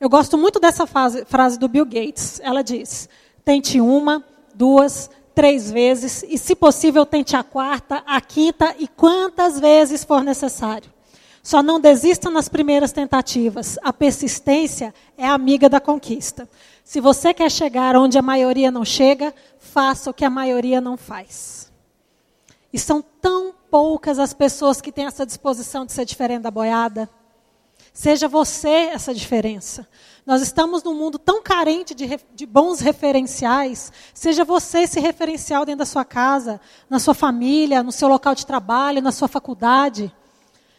Eu gosto muito dessa frase, frase do Bill Gates. Ela diz: tente uma, duas, três vezes, e se possível, tente a quarta, a quinta e quantas vezes for necessário. Só não desista nas primeiras tentativas. A persistência é amiga da conquista. Se você quer chegar onde a maioria não chega, faça o que a maioria não faz. E são tão poucas as pessoas que têm essa disposição de ser diferente da boiada. Seja você essa diferença. Nós estamos num mundo tão carente de, de, bons referenciais. Seja você esse referencial dentro da sua casa, na sua família, no seu local de trabalho, na sua faculdade.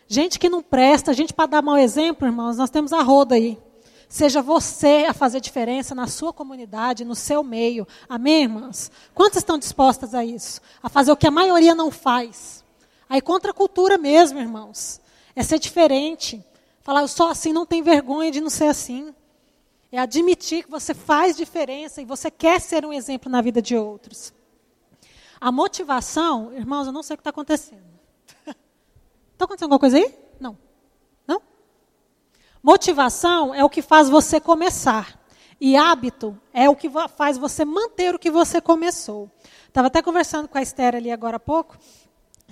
Gente que não presta, gente para dar mau exemplo, irmãos, nós temos a roda aí. Seja você a fazer diferença na sua comunidade, no seu meio. Amém, irmãs? Quantas estão dispostas a isso? A fazer o que a maioria não faz. Aí contra a cultura mesmo, irmãos. É ser diferente. Falar, eu sou assim, não tem vergonha de não ser assim. É admitir que você faz diferença e você quer ser um exemplo na vida de outros. A motivação, irmãos, eu não sei o que está acontecendo. Está acontecendo alguma coisa aí? Não. Não? Motivação é o que faz você começar. E hábito é o que faz você manter o que você começou. Estava até conversando com a Esther ali agora há pouco,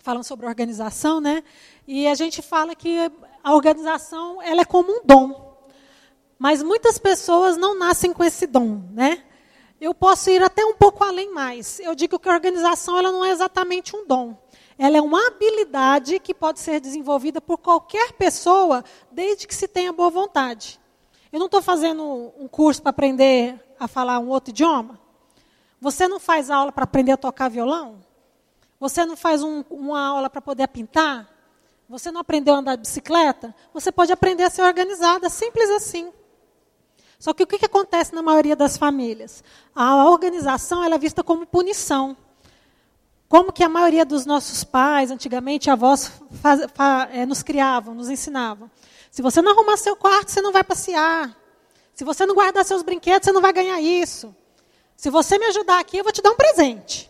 falando sobre organização, né? E a gente fala que a organização ela é como um dom. Mas muitas pessoas não nascem com esse dom, né? Eu posso ir até um pouco além mais. Eu digo que a organização ela não é exatamente um dom. Ela é uma habilidade que pode ser desenvolvida por qualquer pessoa, desde que se tenha boa vontade. Eu não estou fazendo um curso para aprender a falar um outro idioma. Você não faz aula para aprender a tocar violão? Você não faz um, uma aula para poder pintar? Você não aprendeu a andar de bicicleta? Você pode aprender a ser organizada, simples assim. Só que o que, acontece na maioria das famílias? A organização é vista como punição. Como que a maioria dos nossos pais, antigamente, avós, faz, fa, é, nos criavam, nos ensinavam. Se você não arrumar seu quarto, você não vai passear. Se você não guardar seus brinquedos, você não vai ganhar isso. Se você me ajudar aqui, eu vou te dar um presente.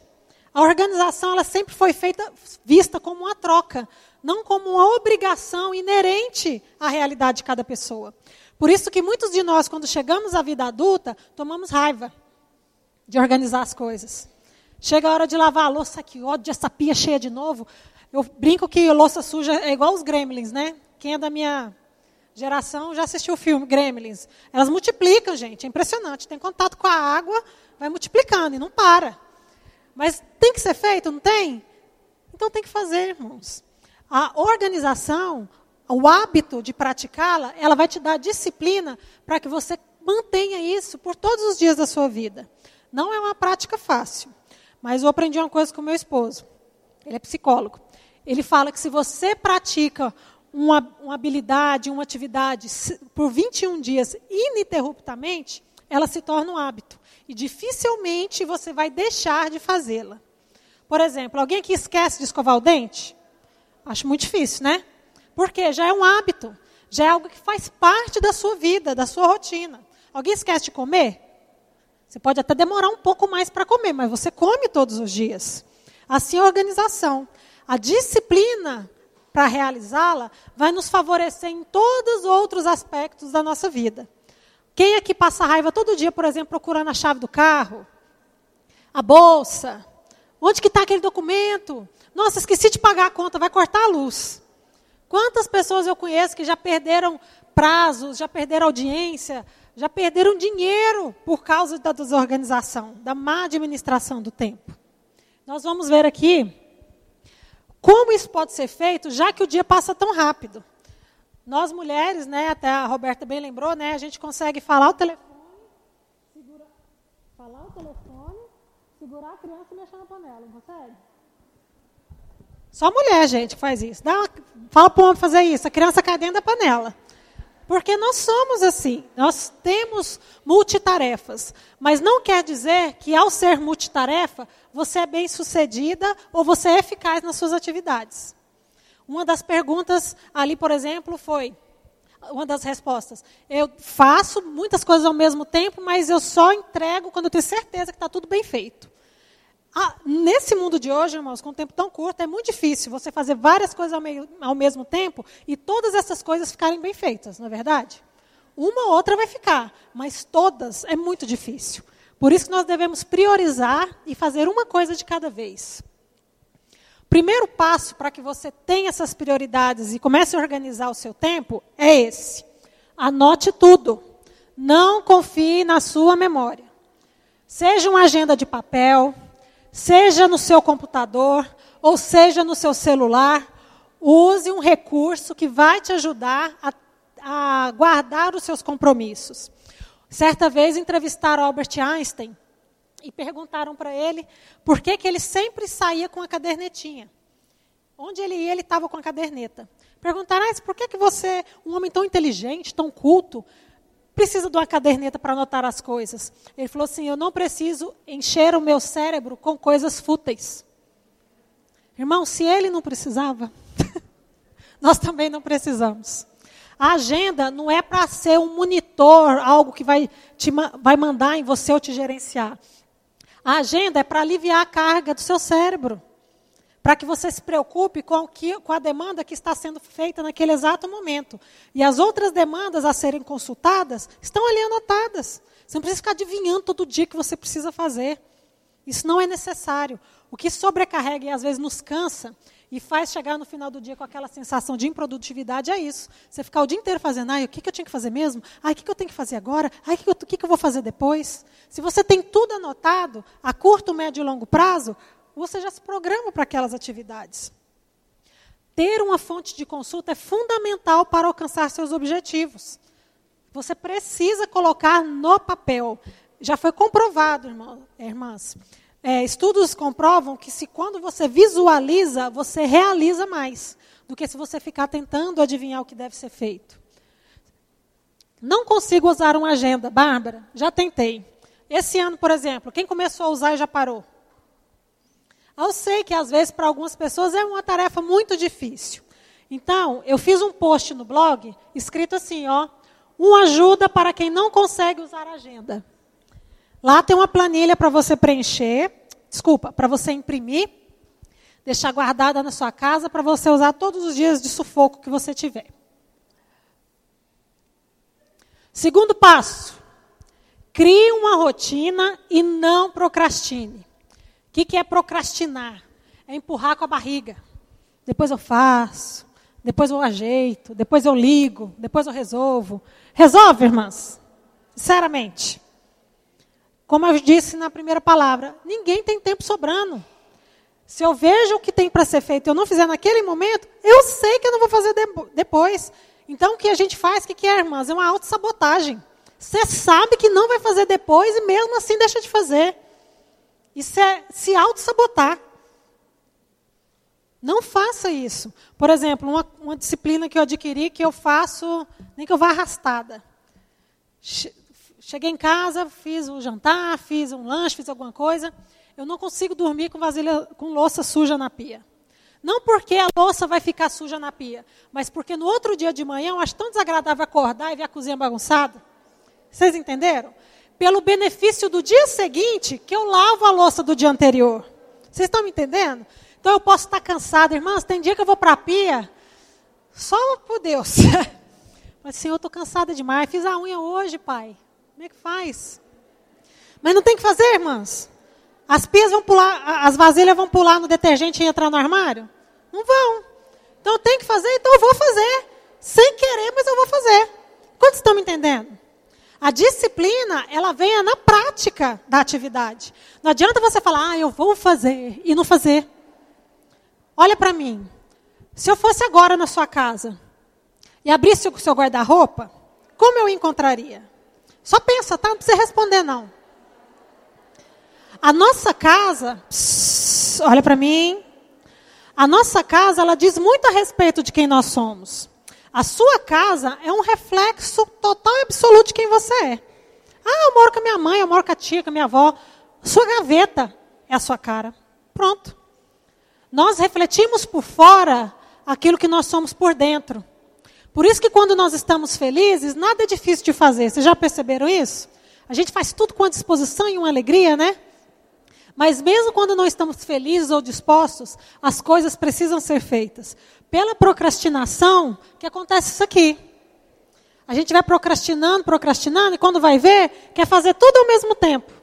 A organização ela sempre foi feita, vista como uma troca, não como uma obrigação inerente à realidade de cada pessoa. Por isso que muitos de nós, quando chegamos à vida adulta, tomamos raiva de organizar as coisas. Chega a hora de lavar a louça, que ódio essa pia cheia de novo. Eu brinco que louça suja é igual os gremlins, né? Quem é da minha geração já assistiu o filme Gremlins. Elas multiplicam, gente, é impressionante. Tem contato com a água, vai multiplicando e não para. Mas tem que ser feito, não tem? Então tem que fazer, irmãos. A organização, o hábito de praticá-la, ela vai te dar disciplina para que você mantenha isso por todos os dias da sua vida. Não é uma prática fácil. Mas eu aprendi uma coisa com meu esposo. Ele é psicólogo. Ele fala que se você pratica uma, uma habilidade, uma atividade por 21 dias ininterruptamente, ela se torna um hábito. E dificilmente você vai deixar de fazê-la. Por exemplo, alguém que esquece de escovar o dente? Acho muito difícil, né? Porque já é um hábito. Já é algo que faz parte da sua vida, da sua rotina. Alguém esquece de comer? Você pode até demorar um pouco mais para comer, mas você come todos os dias. Assim a organização. A disciplina para realizá-la vai nos favorecer em todos os outros aspectos da nossa vida. Quem aqui passa raiva todo dia, por exemplo, procurando a chave do carro? A bolsa? Onde que está aquele documento? Nossa, esqueci de pagar a conta, vai cortar a luz. Quantas pessoas eu conheço que já perderam prazos, já perderam audiência, já perderam dinheiro por causa da desorganização, da má administração do tempo. Nós vamos ver aqui como isso pode ser feito, já que o dia passa tão rápido. Nós mulheres, né, até a Roberta bem lembrou, né, a gente consegue falar o telefone, segura, falar o telefone, segurar a criança e mexer na panela, não consegue? Só mulher, gente, faz isso. Dá uma, fala para o homem fazer isso, a criança cai dentro da panela. Porque nós somos assim, nós temos multitarefas. Mas não quer dizer que, ao ser multitarefa, você é bem sucedida ou você é eficaz nas suas atividades. Uma das perguntas ali, por exemplo, foi: uma das respostas. Eu faço muitas coisas ao mesmo tempo, mas eu só entrego quando eu tenho certeza que está tudo bem feito. Ah, nesse mundo de hoje, irmãos, com um tempo tão curto, é muito difícil você fazer várias coisas ao, meio, ao mesmo tempo e todas essas coisas ficarem bem feitas, não é verdade? Uma ou outra vai ficar, mas todas é muito difícil. Por isso que nós devemos priorizar e fazer uma coisa de cada vez. Primeiro passo para que você tenha essas prioridades e comece a organizar o seu tempo é esse. Anote tudo. Não confie na sua memória. Seja uma agenda de papel, seja no seu computador, ou seja no seu celular, use um recurso que vai te ajudar a, a guardar os seus compromissos. Certa vez entrevistaram Albert Einstein e perguntaram para ele por que, que ele sempre saía com a cadernetinha. Onde ele ia, ele estava com a caderneta. Perguntaram, ah, por que, que você, um homem tão inteligente, tão culto, precisa de uma caderneta para anotar as coisas? Ele falou assim: eu não preciso encher o meu cérebro com coisas fúteis. Irmão, se ele não precisava, nós também não precisamos. A agenda não é para ser um monitor, algo que vai, te, vai mandar em você ou te gerenciar. A agenda é para aliviar a carga do seu cérebro. Para que você se preocupe com, que, com a demanda que está sendo feita naquele exato momento. E as outras demandas a serem consultadas estão ali anotadas. Você não precisa ficar adivinhando todo dia que você precisa fazer. Isso não é necessário. O que sobrecarrega e às vezes nos cansa e faz chegar no final do dia com aquela sensação de improdutividade é isso. Você ficar o dia inteiro fazendo, ai, o que, que eu tinha que fazer mesmo? Ai, o que, que eu tenho que fazer agora? Ai, o que, que, eu vou fazer depois? Se você tem tudo anotado, a curto, médio e longo prazo, você já se programa para aquelas atividades. Ter uma fonte de consulta é fundamental para alcançar seus objetivos. Você precisa colocar no papel. Já foi comprovado, irmão, irmãs é, estudos comprovam que se quando você visualiza, você realiza mais do que se você ficar tentando adivinhar o que deve ser feito. Não consigo usar uma agenda, Bárbara. Já tentei. Esse ano, por exemplo, quem começou a usar e já parou? Eu sei que às vezes para algumas pessoas é uma tarefa muito difícil. Então, eu fiz um post no blog escrito assim, ó, uma ajuda para quem não consegue usar a agenda. Lá tem uma planilha para você preencher, desculpa, para você imprimir, deixar guardada na sua casa para você usar todos os dias de sufoco que você tiver. Segundo passo, crie uma rotina e não procrastine. Que, que é procrastinar? É empurrar com a barriga. Depois eu faço, depois eu ajeito, depois eu ligo, depois eu resolvo. Resolve, irmãs? Sinceramente. Como eu disse na primeira palavra, ninguém tem tempo sobrando. Se eu vejo o que tem para ser feito e eu não fizer naquele momento, eu sei que eu não vou fazer de depois. Então, o que a gente faz, o que, que é, irmãs? É uma autossabotagem. Você sabe que não vai fazer depois e mesmo assim deixa de fazer. Isso é se auto-sabotar. Não faça isso. Por exemplo, uma, uma, disciplina que eu adquiri que eu faço, nem que eu vá arrastada. Cheguei em casa, fiz um jantar, fiz um lanche, fiz alguma coisa. Eu não consigo dormir com vasilha, com louça suja na pia. Não porque a louça vai ficar suja na pia, mas porque no outro dia de manhã eu acho tão desagradável acordar e ver a cozinha bagunçada. Vocês entenderam? Pelo benefício do dia seguinte, que eu lavo a louça do dia anterior. Vocês estão me entendendo? Então eu posso estar cansada, irmãs. Tem dia que eu vou para a pia, só por Deus. Mas, Senhor, eu estou cansada demais. Fiz a unha hoje, pai. Como é que faz? Mas não tem que fazer, irmãs. As pias vão pular, as vasilhas vão pular no detergente e entrar no armário? Não vão. Então tem que fazer, então eu vou fazer. Sem querer, mas eu vou fazer. Quantos estão me entendendo? A disciplina, ela vem na prática da atividade. Não adianta você falar, ah, eu vou fazer, e não fazer. Olha para mim. Se eu fosse agora na sua casa e abrisse o seu guarda-roupa, como eu encontraria? Só pensa, tá? Não precisa responder, não. A nossa casa, olha para mim. A nossa casa, ela diz muito a respeito de quem nós somos. A sua casa é um reflexo total e absoluto de quem você é. Ah, eu moro com a minha mãe, eu moro com a tia, com a minha avó. Sua gaveta é a sua cara. Pronto. Nós refletimos por fora aquilo que nós somos por dentro. Por isso que quando nós estamos felizes, nada é difícil de fazer. Vocês já perceberam isso? A gente faz tudo com a disposição e uma alegria, né? Mas mesmo quando não estamos felizes ou dispostos, as coisas precisam ser feitas. Pela procrastinação, que acontece isso aqui. A gente vai procrastinando, procrastinando, e quando vai ver, quer fazer tudo ao mesmo tempo.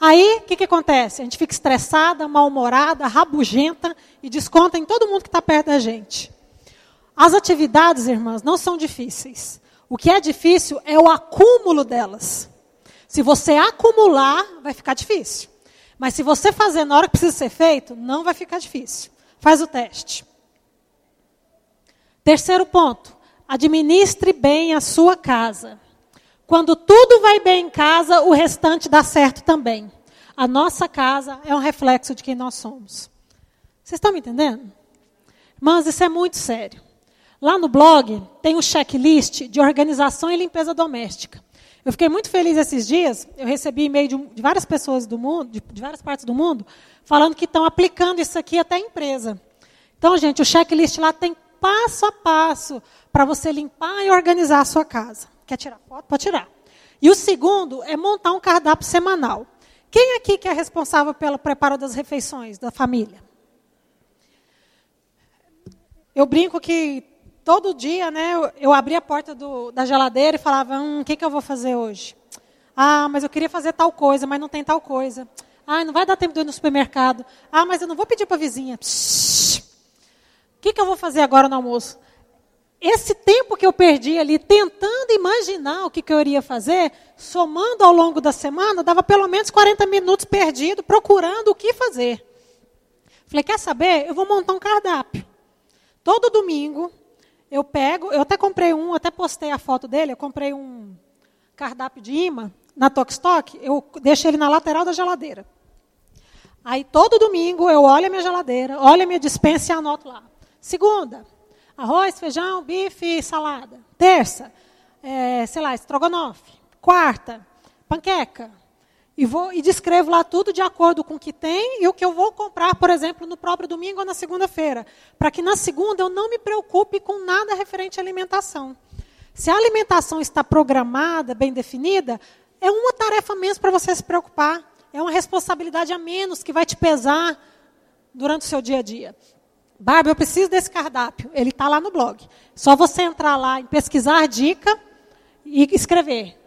Aí, o que, que acontece? A gente fica estressada, mal-humorada, rabugenta e desconta em todo mundo que está perto da gente. As atividades, irmãs, não são difíceis. O que é difícil é o acúmulo delas. Se você acumular, vai ficar difícil. Mas se você fazer na hora que precisa ser feito, não vai ficar difícil. Faz o teste. Terceiro ponto: administre bem a sua casa. Quando tudo vai bem em casa, o restante dá certo também. A nossa casa é um reflexo de quem nós somos. Vocês estão me entendendo? Mas isso é muito sério. Lá no blog tem um checklist de organização e limpeza doméstica. Eu fiquei muito feliz esses dias. Eu recebi e-mail de, de, várias pessoas do mundo, de, de várias partes do mundo, falando que estão aplicando isso aqui até a empresa. Então, gente, o checklist lá tem passo a passo para você limpar e organizar a sua casa. Quer tirar foto? Pode tirar. E o segundo é montar um cardápio semanal. Quem aqui que é responsável pelo preparo das refeições da família? Eu brinco que todo dia, né, eu, abria a porta do, da geladeira e falava, hum, o que, que eu vou fazer hoje? Ah, mas eu queria fazer tal coisa, mas não tem tal coisa. Ah, não vai dar tempo de ir no supermercado. Ah, mas eu não vou pedir para a vizinha. O que, que eu vou fazer agora no almoço? esse tempo que eu perdi ali tentando imaginar o que, que eu iria fazer, somando ao longo da semana, dava pelo menos 40 minutos perdido procurando o que fazer. Falei, quer saber? Eu vou montar um cardápio. Todo domingo eu pego, eu até comprei um, até postei a foto dele, eu comprei um cardápio de imã na Tokstok, eu deixo ele na lateral da geladeira. Aí todo domingo eu olho a minha geladeira, olho a minha dispensa e anoto lá. Segunda, Arroz, feijão, bife, salada. Terça, é, sei lá, estrogonofe. Quarta, panqueca. E, vou, e descrevo lá tudo de acordo com o que tem e o que eu vou comprar, por exemplo, no próprio domingo ou na segunda-feira. Para que na segunda eu não me preocupe com nada referente à alimentação. Se a alimentação está programada, bem definida, é uma tarefa menos para você se preocupar. É uma responsabilidade a menos que vai te pesar durante o seu dia a dia. Bárbara, eu preciso desse cardápio. Ele está lá no blog. Só você entrar lá e pesquisar dica e escrever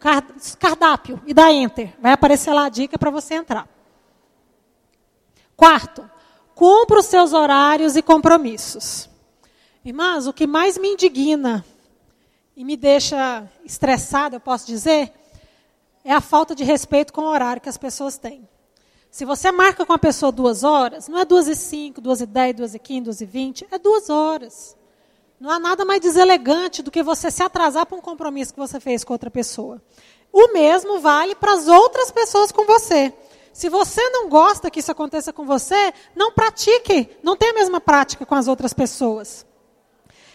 cardápio e dar enter. Vai aparecer lá a dica para você entrar. Quarto, cumpra os seus horários e compromissos. Irmãs, o que mais me indigna e me deixa estressada, eu posso dizer, é a falta de respeito com o horário que as pessoas têm. Se você marca com a pessoa duas horas, não é duas e cinco, duas e dez, duas e quinze, duas e vinte, é duas horas. Não há nada mais deselegante do que você se atrasar para um compromisso que você fez com outra pessoa. O mesmo vale para as outras pessoas com você. Se você não gosta que isso aconteça com você, não pratique, não tenha a mesma prática com as outras pessoas.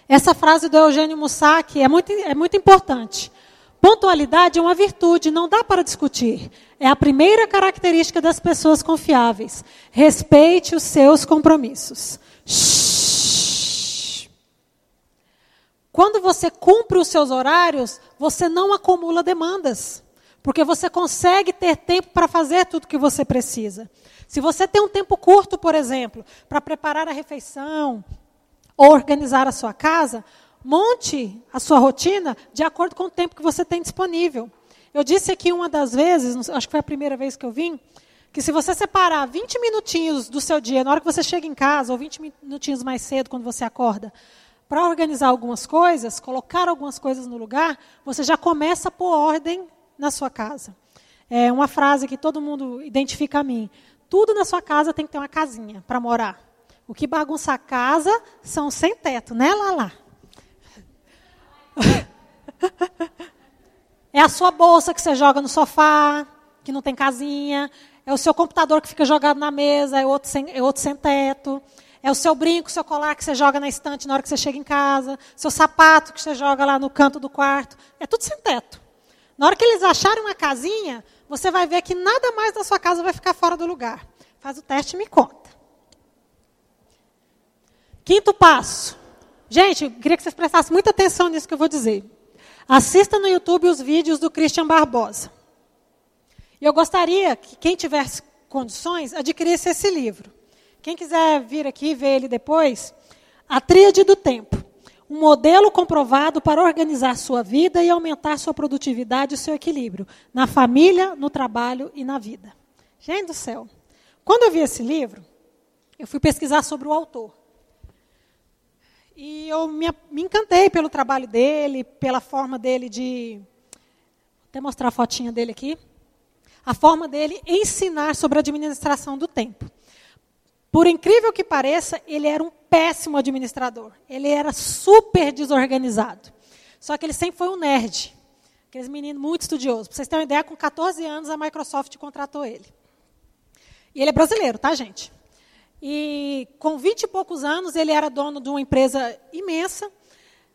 Essa frase do Eugênio Mussac é muito, é muito importante. Pontualidade é uma virtude, não dá para discutir. É a primeira característica das pessoas confiáveis. Respeite os seus compromissos. Shhh. Quando você cumpre os seus horários, você não acumula demandas. Porque você consegue ter tempo para fazer tudo que você precisa. Se você tem um tempo curto, por exemplo, para preparar a refeição ou organizar a sua casa, Monte a sua rotina de acordo com o tempo que você tem disponível. Eu disse aqui uma das vezes, acho que foi a primeira vez que eu vim, que se você separar 20 minutinhos do seu dia, na hora que você chega em casa, ou 20 minutinhos mais cedo, quando você acorda, para organizar algumas coisas, colocar algumas coisas no lugar, você já começa a pôr ordem na sua casa. É uma frase que todo mundo identifica a mim. Tudo na sua casa tem que ter uma casinha para morar. O que bagunça a casa são sem teto, né, Lala? é a sua bolsa que você joga no sofá, que não tem casinha. É o seu computador que fica jogado na mesa, é outro sem, é outro sem teto. É o seu brinco, seu colar que você joga na estante na hora que você chega em casa. Seu sapato que você joga lá no canto do quarto. É tudo sem teto. Na hora que eles acharem uma casinha, você vai ver que nada mais da sua casa vai ficar fora do lugar. Faz o teste e me conta. Quinto passo. Gente, eu queria que vocês prestassem muita atenção nisso que eu vou dizer. Assista no YouTube os vídeos do Christian Barbosa. E eu gostaria que quem tivesse condições adquirisse esse livro. Quem quiser vir aqui ver ele depois, A Tríade do Tempo. Um modelo comprovado para organizar sua vida e aumentar sua produtividade e seu equilíbrio na família, no trabalho e na vida. Gente do céu. Quando eu vi esse livro, eu fui pesquisar sobre o autor. E eu me, me encantei pelo trabalho dele, pela forma dele de. Vou até mostrar a fotinha dele aqui. A forma dele ensinar sobre a administração do tempo. Por incrível que pareça, ele era um péssimo administrador. Ele era super desorganizado. Só que ele sempre foi um nerd. Aqueles meninos muito estudiosos. Para vocês terem uma ideia, com 14 anos a Microsoft contratou ele. E ele é brasileiro, tá, gente? E com 20 e poucos anos, ele era dono de uma empresa imensa.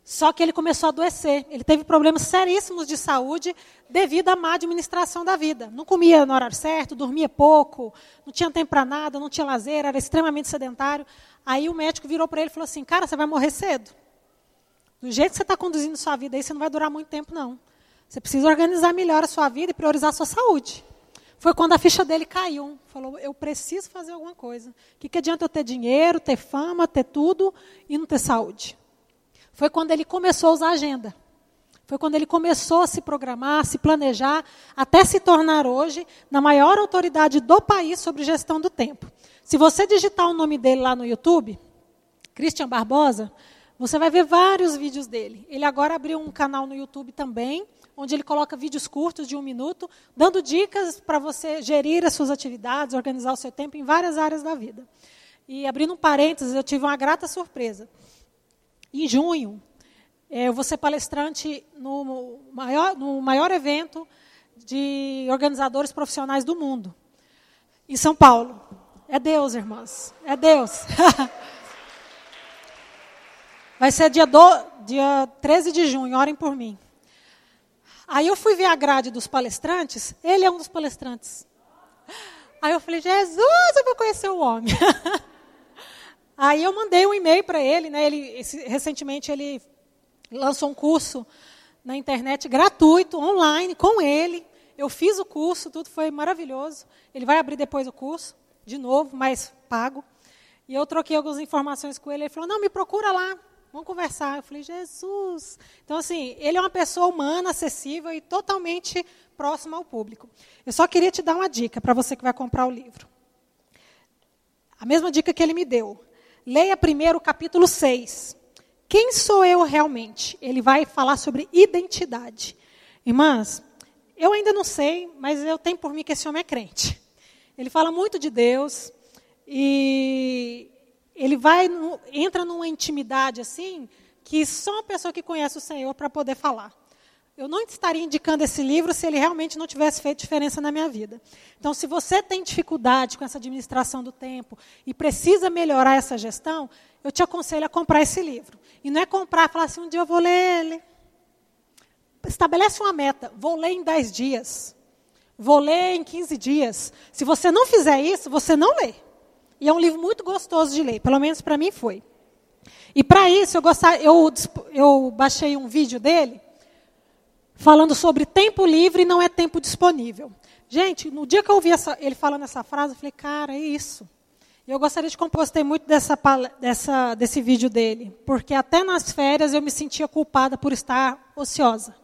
Só que ele começou a adoecer. Ele teve problemas seríssimos de saúde devido à má administração da vida. Não comia no horário certo, dormia pouco, não tinha tempo para nada, não tinha lazer, era extremamente sedentário. Aí o médico virou para ele e falou assim: Cara, você vai morrer cedo. Do jeito que você está conduzindo sua vida aí, você não vai durar muito tempo, não. Você precisa organizar melhor a sua vida e priorizar a sua saúde. Foi quando a ficha dele caiu. Falou: Eu preciso fazer alguma coisa. O que, que adianta eu ter dinheiro, ter fama, ter tudo e não ter saúde? Foi quando ele começou a usar a agenda. Foi quando ele começou a se programar, se planejar, até se tornar hoje na maior autoridade do país sobre gestão do tempo. Se você digitar o nome dele lá no YouTube, Christian Barbosa, você vai ver vários vídeos dele. Ele agora abriu um canal no YouTube também, onde ele coloca vídeos curtos de um minuto, dando dicas para você gerir as suas atividades, organizar o seu tempo em várias áreas da vida. E abrindo um parênteses, eu tive uma grata surpresa. Em junho, é, eu vou ser palestrante no maior, no maior evento de organizadores profissionais do mundo, em São Paulo. É Deus, irmãs. É Deus. Vai ser dia, do, dia 13 de junho, orem por mim. Aí eu fui ver a grade dos palestrantes, ele é um dos palestrantes. Aí eu falei, Jesus, eu vou conhecer o homem. Aí eu mandei um e-mail para ele, né? Ele esse, recentemente ele lançou um curso na internet gratuito, online, com ele. Eu fiz o curso, tudo foi maravilhoso. Ele vai abrir depois o curso, de novo, mas pago. E eu troquei algumas informações com ele. Ele falou: Não, me procura lá, vamos conversar. Eu falei: Jesus. Então, assim, ele é uma pessoa humana, acessível e totalmente próximo ao público. Eu só queria te dar uma dica para você que vai comprar o livro. A mesma dica que ele me deu. Leia primeiro o capítulo 6. Quem sou eu realmente? Ele vai falar sobre identidade. Irmãs, eu ainda não sei, mas eu tenho por mim que esse homem é crente. Ele fala muito de Deus e ele vai entra numa intimidade assim que só uma pessoa que conhece o Senhor para poder falar eu não estaria indicando esse livro se ele realmente não tivesse feito diferença na minha vida. Então, se você tem dificuldade com essa administração do tempo e precisa melhorar essa gestão, eu te aconselho a comprar esse livro. E não é comprar falar assim, um dia eu vou ler ele. Estabelece uma meta, vou ler em 10 dias. Vou ler em 15 dias. Se você não fizer isso, você não lê. E é um livro muito gostoso de ler, pelo menos para mim foi. E para isso, eu, eu, eu baixei um vídeo dele, falando sobre tempo livre não é tempo disponível. Gente, no dia que eu ouvi essa, ele falando essa frase, eu falei, cara, é isso. E eu gostaria de compostei muito dessa, dessa, desse vídeo dele, porque até nas férias eu me sentia culpada por estar ociosa.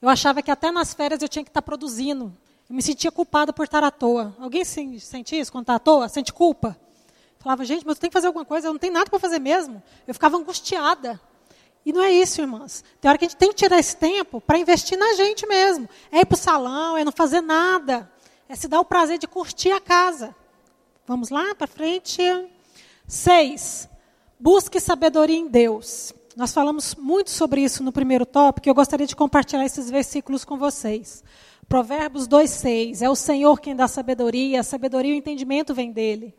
Eu achava que até nas férias eu tinha que estar produzindo. Eu me sentia culpada por estar à toa. Alguém sente isso quando está à toa? Sente culpa? Falava, gente, mas eu tenho que fazer alguma coisa, eu não tenho nada para fazer mesmo. Eu ficava angustiada. E não é isso, irmãs. Tem hora que a gente tem que tirar esse tempo para investir na gente mesmo. É ir para o salão, é não fazer nada. É se dar o prazer de curtir a casa. Vamos lá para frente. Seis. Busque sabedoria em Deus. Nós falamos muito sobre isso no primeiro tópico, eu gostaria de compartilhar esses versículos com vocês. Provérbios 2,6. É o Senhor quem dá sabedoria, a sabedoria e o entendimento vem dele.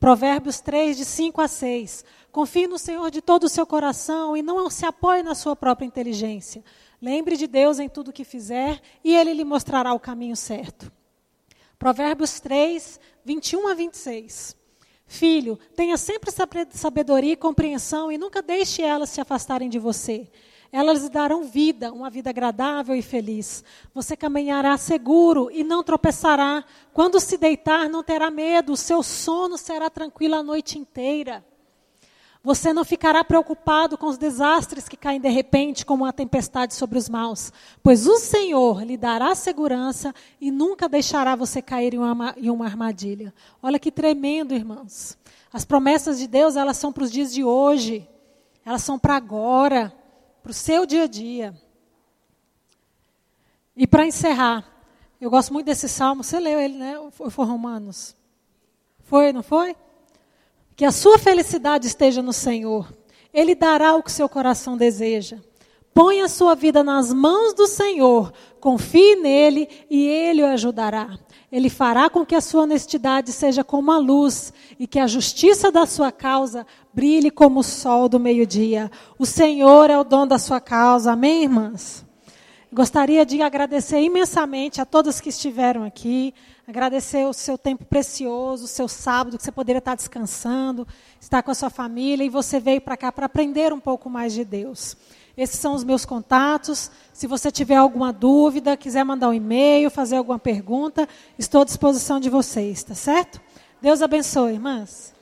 Provérbios 3, de 5 a 6. Confie no Senhor de todo o seu coração e não se apoie na sua própria inteligência. Lembre de Deus em tudo que fizer e ele lhe mostrará o caminho certo. Provérbios 3, 21 a 26. Filho, tenha sempre sabedoria e compreensão e nunca deixe elas se afastarem de você. Elas lhe darão vida, uma vida agradável e feliz. Você caminhará seguro e não tropeçará. Quando se deitar, não terá medo, o seu sono será tranquilo a noite inteira. Você não ficará preocupado com os desastres que caem de repente, como uma tempestade sobre os maus, pois o Senhor lhe dará segurança e nunca deixará você cair em uma, em uma armadilha. Olha que tremendo, irmãos. As promessas de Deus, elas são para os dias de hoje, elas são para agora, para o seu dia a dia. E para encerrar, eu gosto muito desse salmo, você leu ele, né? Foi, foi Romanos? Foi, não foi? Que a sua felicidade esteja no Senhor. Ele dará o que seu coração deseja. Põe a sua vida nas mãos do Senhor, confie nele e ele o ajudará. Ele fará com que a sua honestidade seja como a luz e que a justiça da sua causa brilhe como o sol do meio-dia. O Senhor é o dom da sua causa. Amém, irmãs? Gostaria de agradecer imensamente a todos que estiveram aqui, agradecer o seu tempo precioso, o seu sábado, que você poderia estar descansando, estar com a sua família, e você veio para cá para aprender um pouco mais de Deus. Esses são os meus contatos. Se você tiver alguma dúvida, quiser mandar um e-mail, fazer alguma pergunta, estou à disposição de vocês, tá certo? Deus abençoe, irmãs.